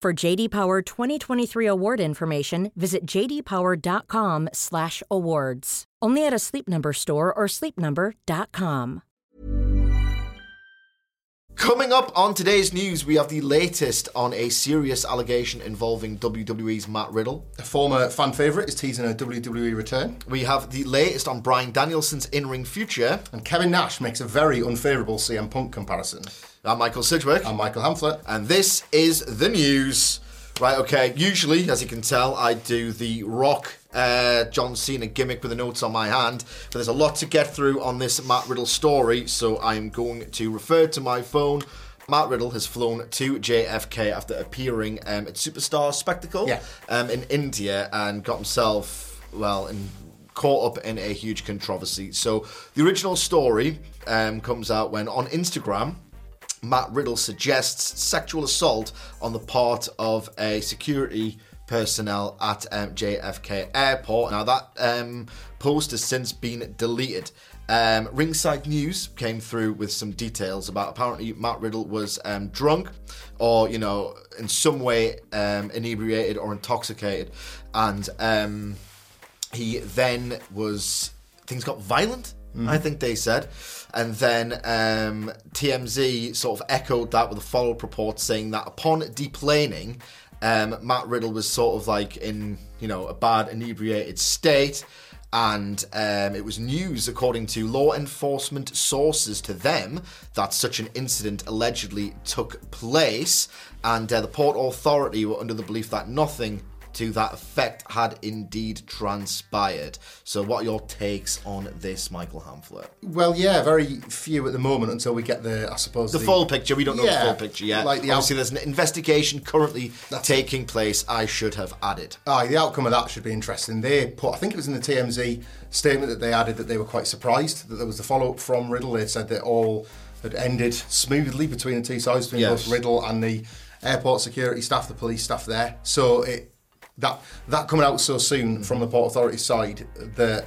For JD Power 2023 award information, visit jdpower.com/awards. Only at a Sleep Number store or sleepnumber.com. Coming up on today's news, we have the latest on a serious allegation involving WWE's Matt Riddle. A former fan favourite is teasing a WWE return. We have the latest on Bryan Danielson's in-ring future. And Kevin Nash makes a very unfavourable CM Punk comparison. I'm Michael Sidgwick. I'm Michael Hamflett. And this is the news. Right, okay. Usually, as you can tell, I do the Rock uh, John Cena gimmick with the notes on my hand, but there's a lot to get through on this Matt Riddle story, so I'm going to refer to my phone. Matt Riddle has flown to JFK after appearing um, at Superstar Spectacle Yeah. um, in India and got himself, well, in, caught up in a huge controversy. So the original story um, comes out when on Instagram, Matt Riddle suggests sexual assault on the part of a security personnel at um, JFK Airport. Now, that um, post has since been deleted. Um, Ringside News came through with some details about apparently Matt Riddle was um, drunk or, you know, in some way um, inebriated or intoxicated. And um, he then was, things got violent, I think they said. And then um, TMZ sort of echoed that with a follow up report saying that upon deplaning, um, Matt Riddle was sort of like in, you know, a bad inebriated state. And um, it was news, according to law enforcement sources to them, that such an incident allegedly took place. And uh, the Port Authority were under the belief that nothing to that effect had indeed transpired. So, what are your takes on this, Michael Hamflett? Well, yeah, very few at the moment until we get the, I suppose, The full picture, we don't know Yeah, the full picture yet. like the Obviously, there's an investigation currently taking place. I should have added. Aye, the outcome of that should be interesting. They put, I think it was in the TMZ statement that they added that they were quite surprised that there was the follow up from Riddle. They said that all had ended smoothly between the two sides, between Yes. both Riddle and the airport security staff, the police staff there. So it that that coming out so soon from the port authority side that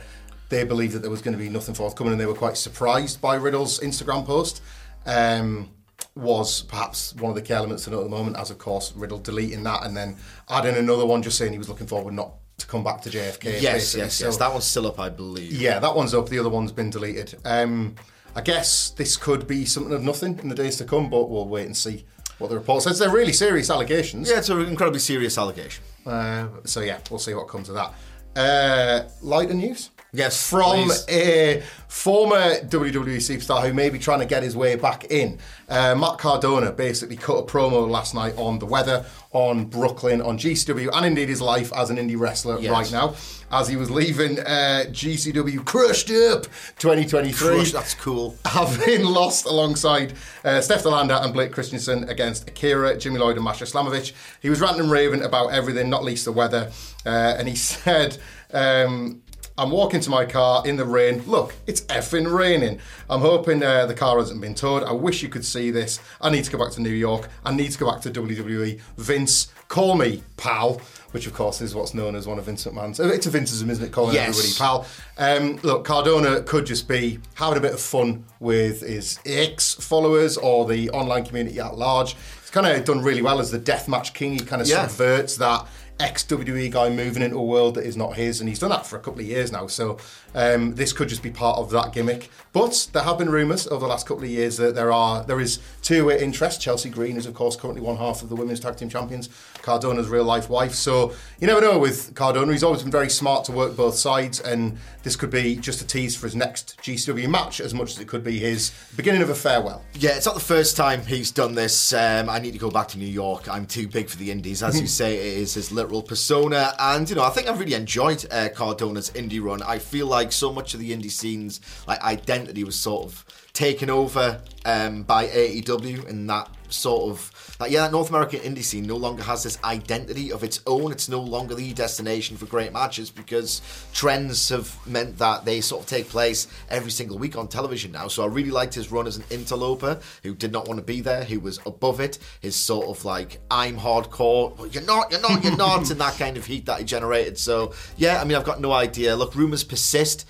they believed that there was going to be nothing forthcoming, and they were quite surprised by Riddle's Instagram post. Um, was perhaps one of the key elements to at the moment, as of course Riddle deleting that and then adding another one just saying he was looking forward not to come back to JFK. Yes, basically. yes, So- yes. That one's still up, I believe. yeah, that one's up. The other one's been deleted. Um, I guess this could be something of nothing in the days to come, but we'll wait and see what the report says. They're really serious allegations. Yeah, it's an incredibly serious allegation. Uh, so yeah, we'll see what comes of that. Uh, lighter news. Yes, from please. a former WWE superstar who may be trying to get his way back in. Uh, Matt Cardona basically cut a promo last night on the weather, on Brooklyn, on GCW, and indeed his life as an indie wrestler Yes. right now. As he was leaving uh, GCW, crushed up 2023 Crush, that's cool. having lost alongside uh, Steph De Lander and Blake Christensen against Akira, Jimmy Lloyd, and Masha Slamovich. He was ranting and raving about everything, not least the weather. Uh, and he said, um, I'm walking to my car in the rain. Look, it's effing raining. I'm hoping uh, the car hasn't been towed. I wish you could see this. I need to go back to New York. I need to go back to WWE. Vince, call me, pal. Which, of course, is what's known as one of Vince McMahon's. It's a Vinceism, isn't it? Calling Yes. everybody pal. Um, look, Cardona could just be having a bit of fun with his ex followers or the online community at large. He's kind of done really well as the deathmatch king. He kind of Yeah. subverts that ex WWE guy moving into a world that is not his, and he's done that for a couple of years now. So um, this could just be part of that gimmick. But there have been rumours over the last couple of years that there are there is two-way interest. Chelsea Green is of course currently one half of the women's tag team champions. Cardona's real life wife. So you never know with Cardona. He's always been very smart to work both sides, and this could be just a tease for his next GCW match as much as it could be his beginning of a farewell. Yeah, it's not the first time he's done this. Um, I need to go back to New York. I'm too big for the Indies, as you say. It is his literal persona, and you know, I think I've really enjoyed uh, Cardona's indie run. I feel like so much of the indie scenes, like identity, was sort of taken over um, by AEW, and that sort of like yeah, that North American indie scene no longer has this identity of its own. It's no longer the destination for great matches because trends have meant that they sort of take place every single week on television now. So I really liked his run as an interloper who did not want to be there, who was above it. His sort of like I'm hardcore, well, you're not, you're not, you're not, and that kind of heat that he generated. So yeah, I mean I've got no idea. Look, rumors persist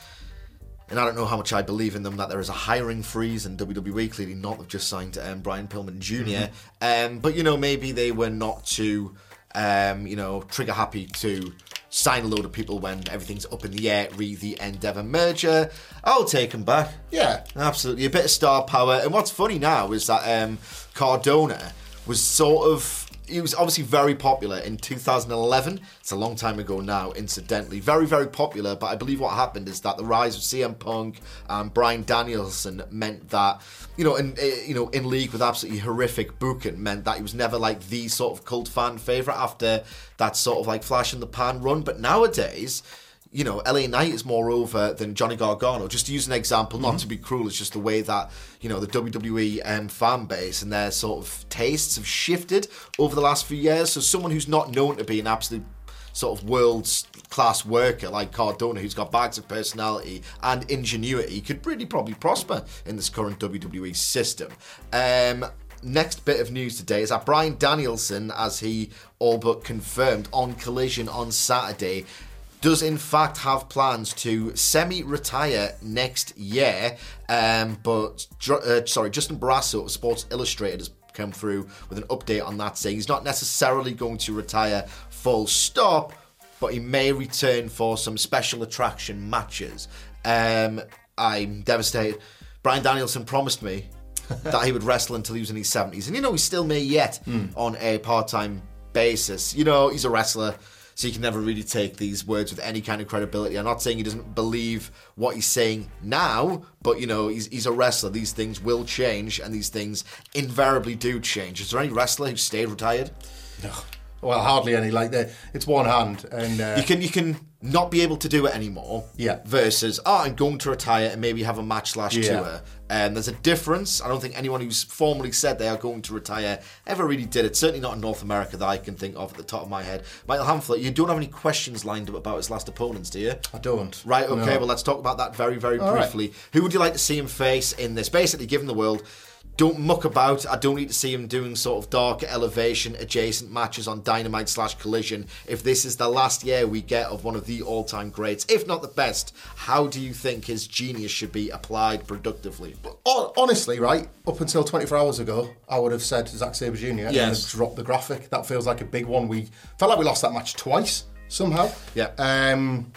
and I don't know how much I believe in them that there is a hiring freeze in WWE. Clearly not. They've just signed um, Brian Pillman junior Um, but you know, maybe they were not too, um, you know, trigger happy to sign a load of people when everything's up in the air. Re the Endeavor merger. I'll take them back. Yeah. Absolutely, a bit of star power. And what's funny now is that um, Cardona was sort of. He was obviously very popular in 2011. It's a long time ago now, incidentally. Very, very popular, but I believe what happened is that the rise of CM Punk and Bryan Danielson meant that, you know, in, eh, you know, in league with absolutely horrific booking, meant that he was never like the sort of cult fan favourite after that sort of like flash in the pan run. But nowadays, you know, LA Knight is more over than Johnny Gargano. Just to use an example, not to be cruel, it's just the way that, you know, the WWE um, fan base and their sort of tastes have shifted over the last few years. So someone who's not known to be an absolute sort of world's class worker like Cardona, who's got bags of personality and ingenuity, could really probably prosper in this current WWE system. Um, next bit of news today is that Bryan Danielson, as he all but confirmed on Collision on Saturday, does in fact have plans to semi-retire next year. Um, but uh, sorry, Justin Barrasso of Sports Illustrated has come through with an update on that, saying he's not necessarily going to retire full stop, but he may return for some special attraction matches. Um, I'm devastated. Bryan Danielson promised me that he would wrestle until he was in his 70s, and you know he still may yet on a part-time basis. You know he's a wrestler so you can never really take these words with any kind of credibility. I'm not saying he doesn't believe what he's saying now, but you know, he's, he's a wrestler. These things will change, and these things invariably do change. Is there any wrestler who stayed retired? Well, hardly any. Like the, it's one hand, and uh, You can you can not be able to do it anymore. Yeah. Versus, oh, I'm going to retire and maybe have a match slash Yeah. tour. And there's a difference. I don't think anyone who's formally said they are going to retire ever really did it. Certainly not in North America that I can think of at the top of my head. Michael Hamflett, you don't have any questions lined up about his last opponents, do you? I don't. Right, okay, No. well, let's talk about that very, very All right. briefly. Who would you like to see him face in this? Basically, given the world, don't muck about. I don't need to see him doing sort of dark elevation adjacent matches on Dynamite slash Collision. If this is the last year we get of one of the all time greats, if not the best, how do you think his genius should be applied productively? Honestly, right up until 24 hours ago, I would have said Zack Sabre Jr. and Yes. dropped the graphic. That feels like a big one. We felt like we lost that match twice somehow. Yeah. Um,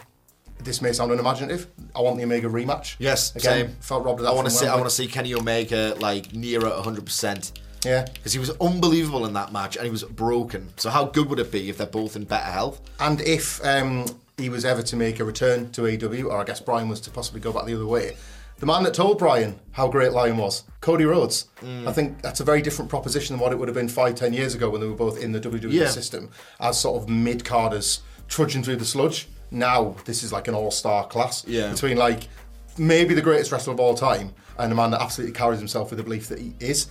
this may sound unimaginative. I want the Omega rematch. Yes, again. same. Felt robbed of that. I want to see. I want to see Kenny Omega like nearer 100. percent Yeah. because he was unbelievable in that match and he was broken. So how good would it be if they're both in better health? And if um, he was ever to make a return to AEW, or I guess Bryan was to possibly go back the other way, the man that told Bryan how great Lion was, Cody Rhodes. Mm. I think that's a very different proposition than what it would have been five, ten years ago when they were both in the WWE Yeah. system as sort of mid carders trudging through the sludge. Now this is like an all star class Yeah. between like maybe the greatest wrestler of all time and a man that absolutely carries himself with the belief that he is.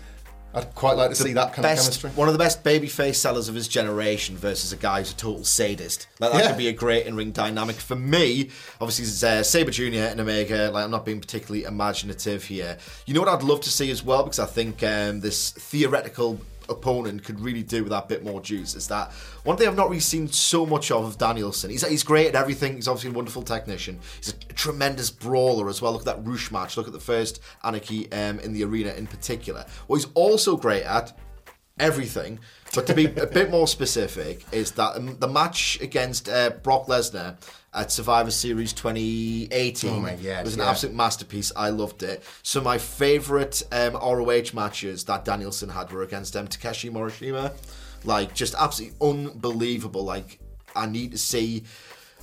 I'd quite like to see that kind of best, chemistry. one of the best babyface sellers of his generation versus a guy who's a total sadist. Like that Yeah. could be a great in-ring dynamic for me. Obviously, it's, uh, Sabre Junior and Omega. Like I'm not being particularly imaginative here. You know what I'd love to see as well because I think um, this theoretical opponent could really do with that bit more juice is that one thing I've not really seen so much of Danielson. He's, he's great at everything. He's obviously a wonderful technician. He's a tremendous brawler as well. Look at that Rush match. Look at the first Anarchy um, in the arena in particular. What he's also great at everything. But to be a bit more specific, is that the match against uh, Brock Lesnar at Survivor Series 2018 Oh my God, was an yeah. absolute masterpiece. I loved it. So my favourite um, ROH matches that Danielson had were against um, Takeshi Morishima. Like, just absolutely unbelievable. Like, I need to see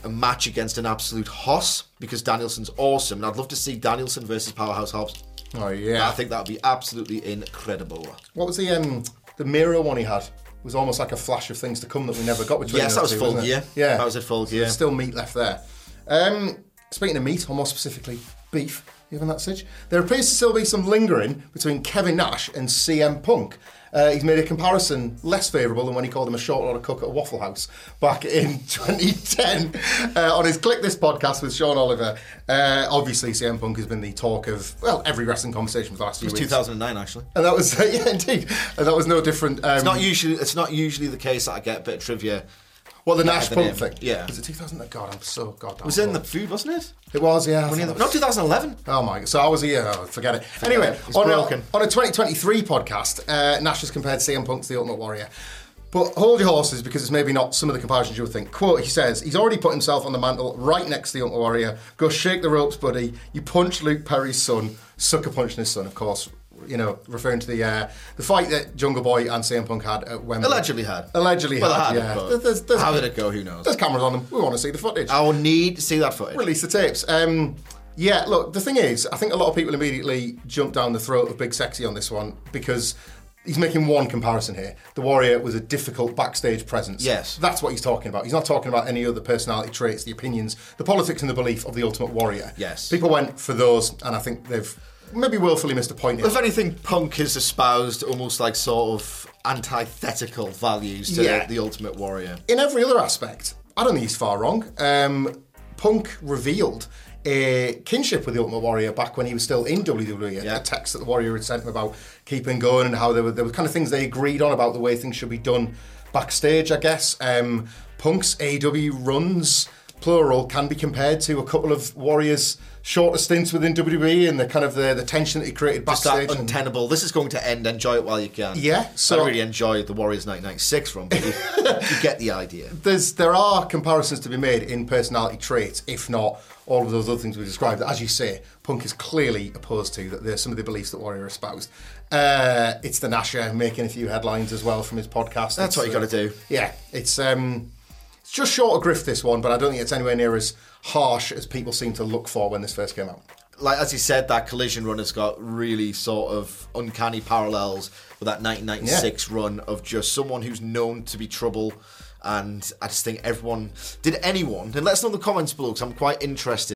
a match against an absolute hoss because Danielson's awesome. And I'd love to see Danielson versus Powerhouse Hobbs. Oh yeah. I think that would be absolutely incredible. What was the um the Miro one he had? Was almost like a flash of things to come that we never got between Yes, that was two, full gear. Yeah, That was a full So gear. still meat left there. Um, speaking of meat, or more specifically beef, even that sitch, there appears to still be some lingering between Kevin Nash and CM Punk. Uh, he's made a comparison less favourable than when he called him a short order cook at a Waffle House back in 2010 uh, on his Kliq This podcast with Sean Oliver. Uh, obviously, CM Punk has been the talk of, well, every wrestling conversation for the last few It was weeks. 2009, actually. And that was, yeah, indeed. And that was no different. Um, It's not usually. It's not usually the case that I get a bit of trivia. Well, the Nash the Punk thing. Yeah. Was it 2000? God, I'm so goddamn. It was in the food, wasn't it? It was, yeah. When he- thought it 2011. Oh my! God! So I was a year. Oh, forget it. anyway, it. On a, on a 2023 podcast, uh, Nash has compared CM Punk to the Ultimate Warrior. But hold your horses because it's maybe not some of the comparisons you would think. Quote: He says he's already put himself on the mantle right next to the Ultimate Warrior. Go shake the ropes, buddy. You punch Luke Perry's son. Sucker punching his son, of course. You know, referring to the uh, the fight that Jungle Boy and CM Punk had at Wembley. Allegedly had. Allegedly Well, had. had, yeah. There- there's- there's- how did it go? Who knows? There's cameras on them. We want to see the footage I will need to see that footage. release the tapes. Um, yeah, look, the thing is, I think a lot of people immediately jump down the throat of Big Sexy on this one because he's making one comparison here. The Warrior was a difficult backstage presence. Yes. That's what he's talking about. He's not talking about any other personality traits, the opinions, the politics and the belief of the Ultimate Warrior. Yes. People went for those, and I think they've maybe willfully missed a point here. If anything, Punk has espoused almost like sort of antithetical values to Yeah. the Ultimate Warrior. in every other aspect, I don't think he's far wrong. Um, Punk revealed a kinship with the Ultimate Warrior back when he was still in WWE. Yeah. A text that the Warrior had sent him about keeping going and how there were, there were kind of things they agreed on about the way things should be done backstage, I guess. Um, Punk's AW runs, plural, can be compared to a couple of Warriors' shorter stints within WWE and the kind of the, the tension that he created backstage. Just that and- untenable. This is going to end. Enjoy it while you can. Yeah, so- I really enjoyed the Warriors 1996 run, but you, you get the idea. there's there are comparisons to be made in personality traits, if not all of those other things we described. As you say, Punk is clearly opposed to that. There's some of the beliefs that Warrior espoused. Uh, it's the Nasher making a few headlines as well from his podcast. That's It's, what you uh, gotta do. Yeah, it's um, it's just short of grift this one, but I don't think it's anywhere near as harsh as people seem to look for when this first came out. like as you said, that collision run has got really sort of uncanny parallels with that 1996 run of just someone who's known to be trouble. And I just think everyone did anyone, and let us know in the comments below because I'm quite interested.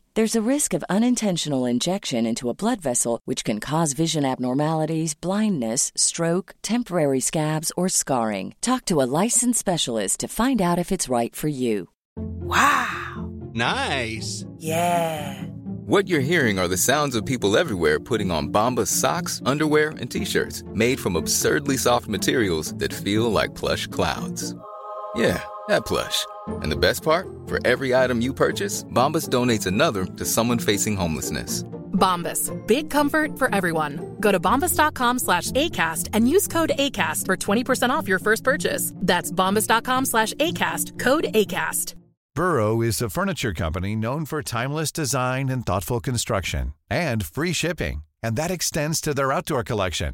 There's a risk of unintentional injection into a blood vessel, which can cause vision abnormalities, blindness, stroke, temporary scabs, or scarring. Talk to a licensed specialist to find out if it's right for you. Wow! Nice. Yeah! What you're hearing are the sounds of people everywhere putting on Bombas socks, underwear, and t-shirts made from absurdly soft materials that feel like plush clouds. Yeah, that plush. And the best part? For every item you purchase, Bombas donates another to someone facing homelessness. Bombas. Big comfort for everyone. Go to bombas.com slash ACAST and use code ACAST for 20% off your first purchase. That's bombas.com slash ACAST. Code ACAST. Burrow is a furniture company known for timeless design and thoughtful construction and free shipping, and that extends to their outdoor collection.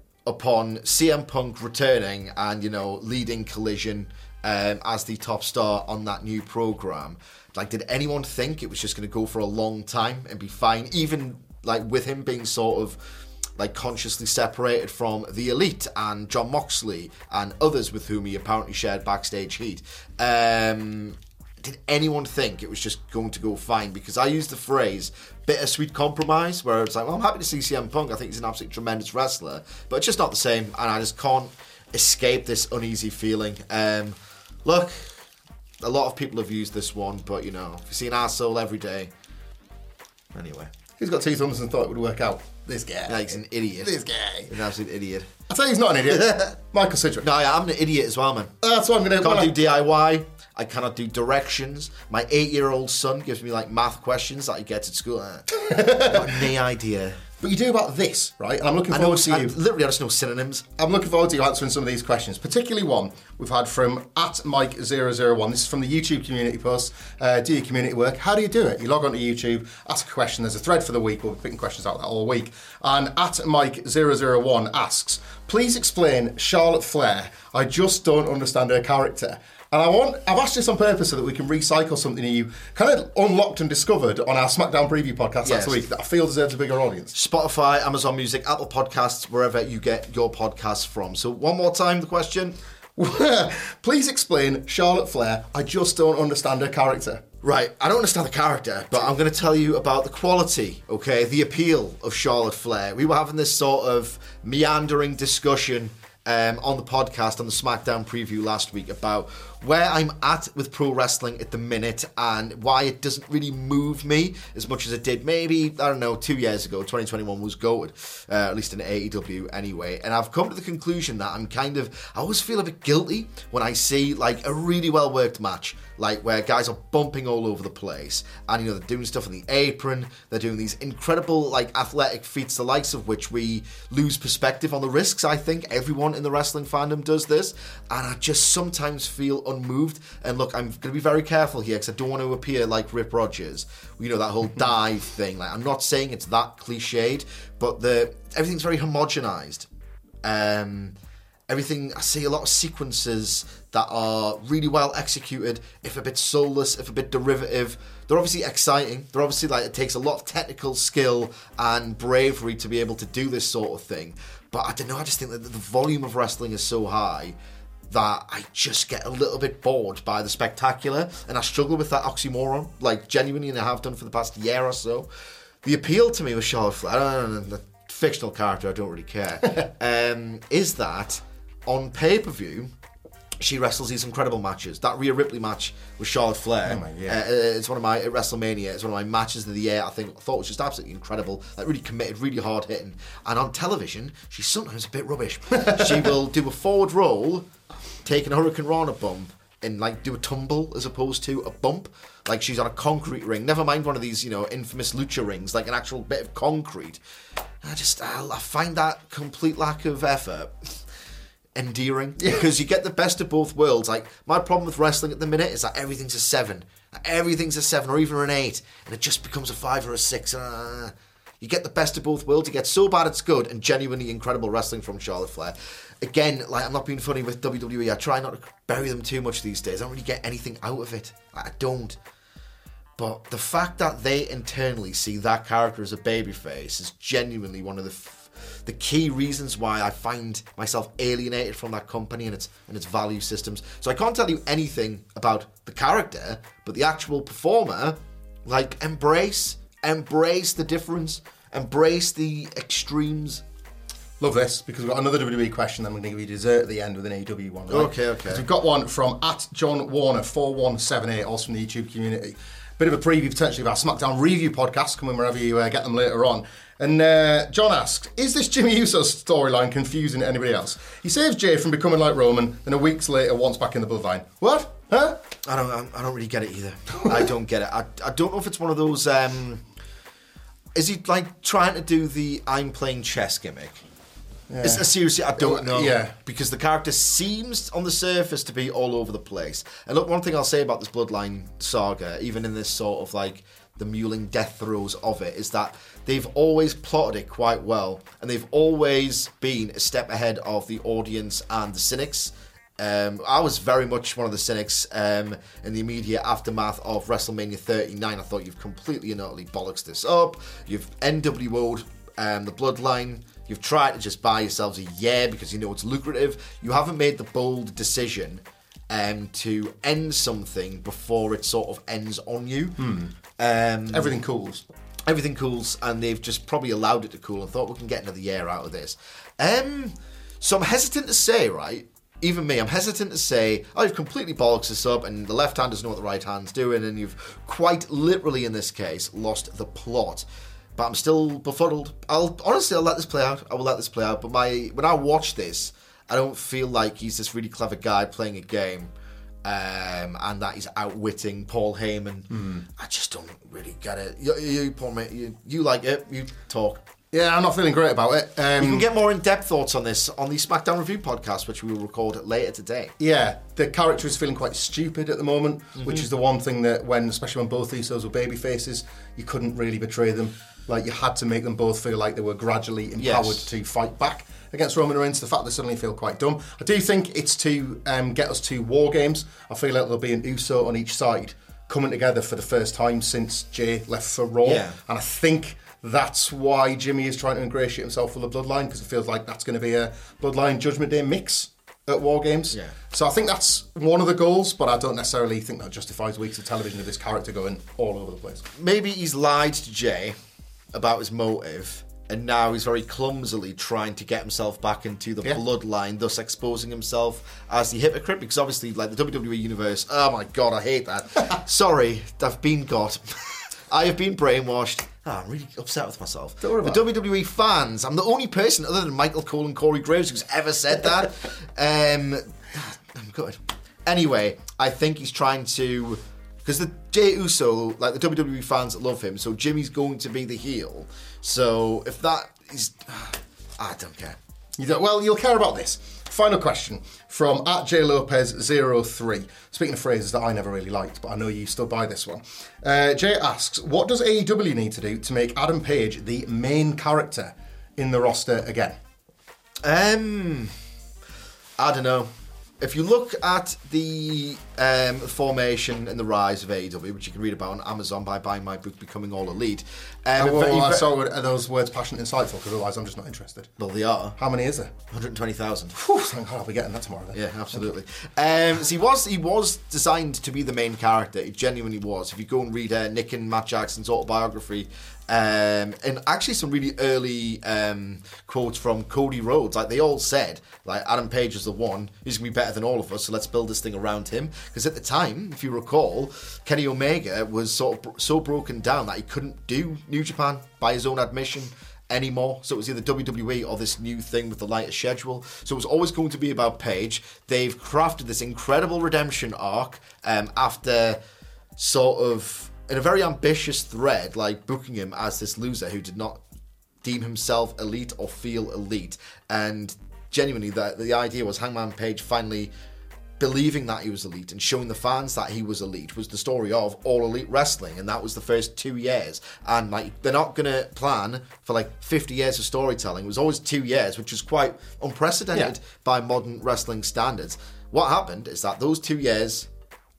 upon CM Punk returning and you know leading Collision um, as the top star on that new program, like did anyone think it was just going to go for a long time and be fine, even like with him being sort of like consciously separated from the elite and Jon Moxley and others with whom he apparently shared backstage heat. Um, did anyone think it was just going to go fine? Because I used the phrase bittersweet compromise, where it's like, well, I'm happy to see CM Punk. I think he's an absolutely tremendous wrestler, but it's just not the same, and I just can't escape this uneasy feeling. Um, look, a lot of people have used this one, but you know, if you see an asshole every day, anyway. He's got two thumbs and thought it would work out. This guy. Yeah, he's an idiot. This guy. An absolute idiot. I tell you, he's not an idiot. Michael Sidgwick. No, yeah, I'm an idiot as well, man. That's what I'm going to Can't do DIY. I cannot do directions. My eight-year-old son gives me like math questions that he gets at school. Uh, got no idea. But you do about this, right? And I'm looking I know. forward to I, you. literally, I just know synonyms. I'm looking forward to you answering some of these questions, particularly one we've had from at Mike001. This is from the YouTube community post. Uh, do your community work. How do you do it? You log onto YouTube, ask a question. There's a thread for the week. We'll be picking questions out that all week. And at Mike001 asks, please explain Charlotte Flair. I just don't understand her character. And I want, I've asked this on purpose so that we can recycle something you kind of unlocked and discovered on our SmackDown preview podcast Yes. last week that I feel deserves a bigger audience. Spotify, Amazon Music, Apple Podcasts, wherever you get your podcasts from. So one more time, the question. Please explain Charlotte Flair. I just don't understand her character. Right, I don't understand the character, but I'm going to tell you about the quality, okay, the appeal of Charlotte Flair. We were having this sort of meandering discussion um, on the podcast on the SmackDown preview last week about where I'm at with pro wrestling at the minute and why it doesn't really move me as much as it did maybe, I don't know, two years ago. 2021 was goated, uh, at least in AEW anyway. And I've come to the conclusion that I'm kind of, I always feel a bit guilty when I see like a really well worked match, like where guys are bumping all over the place and, you know, they're doing stuff in the apron, they're doing these incredible like athletic feats, the likes of which we lose perspective on the risks. I think everyone in the wrestling fandom does this. And I just sometimes feel unmoved. And look, I'm going to be very careful here because I don't want to appear like Rip Rogers. You know, that whole dive thing. Like, I'm not saying it's that cliched, but the everything's very homogenized. Um, everything, I see a lot of sequences that are really well executed, if a bit soulless, if a bit derivative. They're obviously exciting. They're obviously like, it takes a lot of technical skill and bravery to be able to do this sort of thing. But I don't know, I just think that the volume of wrestling is so high that I just get a little bit bored by the spectacular, and I struggle with that oxymoron, like genuinely, and I have done for the past year or so. The appeal to me with Charlotte Flair, I don't know, the fictional character, I don't really care, um, is that on pay per view, she wrestles these incredible matches. That Rhea Ripley match with Charlotte Flair, Oh yeah. uh, it's one of my at WrestleMania. It's one of my matches of the year. I think I thought it was just absolutely incredible. Like really committed, really hard hitting. And on television, she's sometimes a bit rubbish. she will do a forward roll, taking a hurricanrana bump, and like do a tumble as opposed to a bump. Like she's on a concrete ring. Never mind one of these, you know, infamous lucha rings, like an actual bit of concrete. I just I, I find that complete lack of effort endearing because you get the best of both worlds. Like my problem with wrestling at the minute is that everything's a seven, everything's a seven or even an eight, and it just becomes a five or a six. Uh, you get the best of both worlds. You get so bad it's good, and genuinely incredible wrestling from Charlotte Flair. Again, like I'm not being funny with WWE. I try not to bury them too much these days. I don't really get anything out of it. I don't. But the fact that they internally see that character as a babyface is genuinely one of the f- the key reasons why I find myself alienated from that company and its and its value systems. So I can't tell you anything about the character, but the actual performer, like embrace, embrace the difference, embrace the extremes. Love this because we've got another WWE question. Then we're going to give you dessert at the end with an AEW one. right? Okay, okay. We've got one from at John Warner four one seven eight, also from the YouTube community. Bit of a preview potentially of our SmackDown review podcast coming wherever you uh, get them later on. And uh, John asks, "Is this Jimmy Uso's storyline confusing anybody else? He saves Jey from becoming like Roman, then a weeks later, once back in the bloodline. What? Huh? I don't. I don't really get it either. I don't get it. I, I don't know if it's one of those. Um, Is he like trying to do the I'm playing chess gimmick? Is, seriously, I don't know. Yeah. Because the character seems on the surface to be all over the place. And look, one thing I'll say about this Bloodline saga, even in this sort of like the mewling death throes of it, is that they've always plotted it quite well. And they've always been a step ahead of the audience and the cynics. Um, I was very much one of the cynics um, in the immediate aftermath of WrestleMania 39. I thought you've completely and utterly bollocks this up. You've NWO'd um, the Bloodline. You've tried to just buy yourselves a year because you know it's lucrative. You haven't made the bold decision um, to end something before it sort of ends on you. Um, Everything cools. everything cools, and they've just probably allowed it to cool and thought we can get another year out of this. Um, so I'm hesitant to say, right? Even me, I'm hesitant to say, oh, you've completely bollocks this up, and the left hand doesn't know what the right hand's doing, and you've quite literally, in this case, lost the plot. But I'm still befuddled. I'll honestly, I'll let this play out. I will let this play out. But my when I watch this, I don't feel like he's this really clever guy playing a game, um, and that he's outwitting Paul Heyman. I just don't really get it. You, you Paul, mate, you, you like it. You talk. Yeah, I'm not feeling great about it. Um, You can get more in-depth thoughts on this on the SmackDown Review podcast, which we will record later today. Yeah, the character is feeling quite stupid at the moment, which is the one thing that when, especially when both these shows were baby faces, you couldn't really betray them. Like you had to make them both feel like they were gradually empowered Yes. to fight back against Roman Reigns. The fact they suddenly feel quite dumb. I do think it's to um, get us to war games. I feel like there'll be an USO on each side coming together for the first time since Jey left for Raw, Yeah. and I think. That's why Jimmy is trying to ingratiate himself with the bloodline because it feels like that's going to be a bloodline Judgment Day mix at War Games. Yeah. So I think that's one of the goals, but I don't necessarily think that justifies weeks of television of this character going all over the place. Maybe he's lied to Jey about his motive, and now he's very clumsily trying to get himself back into the Yeah. bloodline, thus exposing himself as the hypocrite. Because obviously, like the WWE universe, oh my god, I hate that. Sorry, I've been got. I have been brainwashed. Ah, I'm really upset with myself. Don't worry the WWE fans, I'm the only person other than Michael Cole and Corey Graves who's ever said that. um, I'm good. Anyway, I think he's trying to. Because the Jey Uso, like the WWE fans love him, so Jimmy's going to be the heel. So if that is. I don't care. You don't, well, you'll care about this. Final question from at J Lopez 03. Speaking of phrases that I never really liked, but I know you still buy this one. Uh, Jay asks, what does AEW need to do to make Adam Page the main character in the roster again? Um, I don't know. If you look at the um, formation and the rise of AEW, which you can read about on Amazon by buying my book, Becoming All Elite. Um, Oh, well, very- I saw are those words passionate and insightful because otherwise I'm just not interested. well, they are. How many is there? 120,000. Whew, thank God I'll be getting that tomorrow then. Yeah, absolutely. Um, so he was he was designed to be the main character. He genuinely was. If you go and read uh, Nick and Matt Jackson's autobiography, um, and actually some really early um, quotes from Cody Rhodes, like they all said, like Adam Page is the one. He's gonna be better than all of us. So let's build this thing around him. Because at the time, if you recall, Kenny Omega was sort of so broken down that he couldn't do New Japan by his own admission anymore. So it was either WWE or this new thing with the lighter schedule. So it was always going to be about Page. They've crafted this incredible redemption arc um, after sort of in a very ambitious thread, like booking him as this loser who did not deem himself elite or feel elite. And genuinely, the, the idea was Hangman Page finally believing that he was elite and showing the fans that he was elite was the story of all elite wrestling and that was the first two years and like they're not gonna plan for like 50 years of storytelling it was always two years which was quite unprecedented Yeah. by modern wrestling standards what happened is that those two years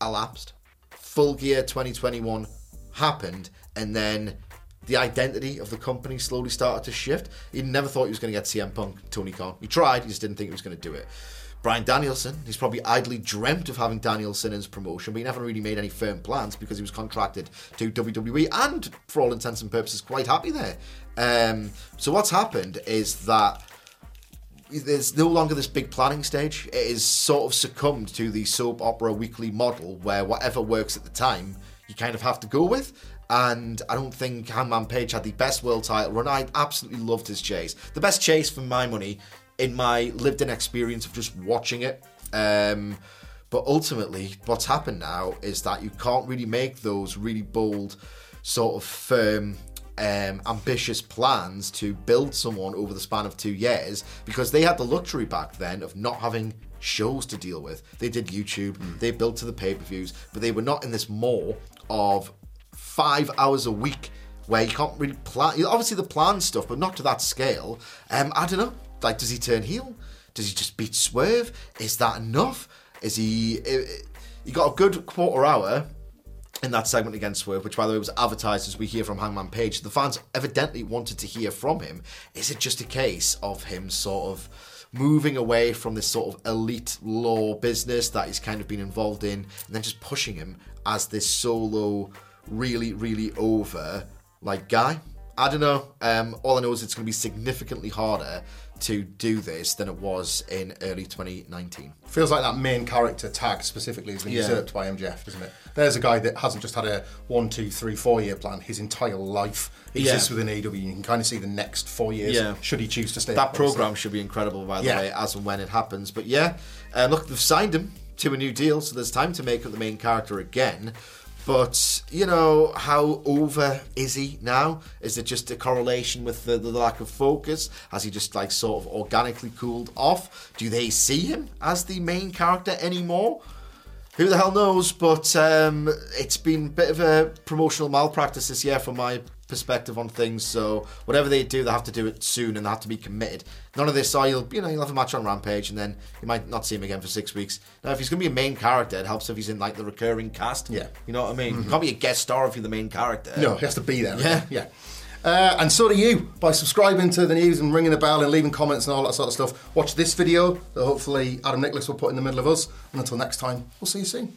elapsed full gear 2021 happened and then the identity of the company slowly started to shift. He never thought he was going to get CM Punk, Tony Khan. He tried, he just didn't think he was going to do it. Bryan Danielson, he's probably idly dreamt of having Danielson in his promotion, but he never really made any firm plans because he was contracted to WWE and, for all intents and purposes, quite happy there. Um, so what's happened is that there's no longer this big planning stage. It is sort of succumbed to the soap opera weekly model where whatever works at the time, you kind of have to go with. And I don't think Hangman Page had the best world title run. I absolutely loved his chase. The best chase for my money in my lived in experience of just watching it. Um, but ultimately, what's happened now is that you can't really make those really bold, sort of firm um, ambitious plans to build someone over the span of two years because they had the luxury back then of not having shows to deal with. They did YouTube, they built to the pay per views, but they were not in this more of five hours a week where you can't really plan. Obviously, the plan stuff, but not to that scale. Um, I don't know. Like, does he turn heel? Does he just beat Swerve? Is that enough? Is he? He got a good quarter hour in that segment against Swerve, which by the way was advertised as we hear from Hangman Page. The fans evidently wanted to hear from him. Is it just a case of him sort of moving away from this sort of elite law business that he's kind of been involved in, and then just pushing him as this solo, really, really over like guy? I don't know. Um, all I know is it's going to be significantly harder to do this than it was in early 2019. Feels like that main character tag specifically has been Yeah. usurped by MJF, doesn't it? There's a guy that hasn't just had a one, two, three, four year plan. His entire life exists Yeah. within AEW. You can kind of see the next four years. Yeah. Should he choose to stay? That program should be incredible, by the Yeah. way, as and when it happens. But yeah, uh, look, they've signed him to a new deal, so there's time to make up the main character again. But you know, how over is he now? Is it just a correlation with the, the lack of focus? Has he just like sort of organically cooled off? Do they see him as the main character anymore? Who the hell knows? But um, it's been a bit of a promotional malpractice this year from my perspective on things. So whatever they do, they have to do it soon and they have to be committed. None of this, oh, you'll you know you'll have a match on Rampage and then you might not see him again for six weeks. Now, if he's going to be a main character, it helps if he's in like the recurring cast. Yeah. you know what I mean. You can't be a guest star if you're the main character. No, he has to be there. Yeah. yeah. Uh, and so do you by subscribing to the news and ringing the bell and leaving comments and all that sort of stuff. Watch this video that hopefully Adam Nicholas will put in the middle of us. And until next time, we'll see you soon.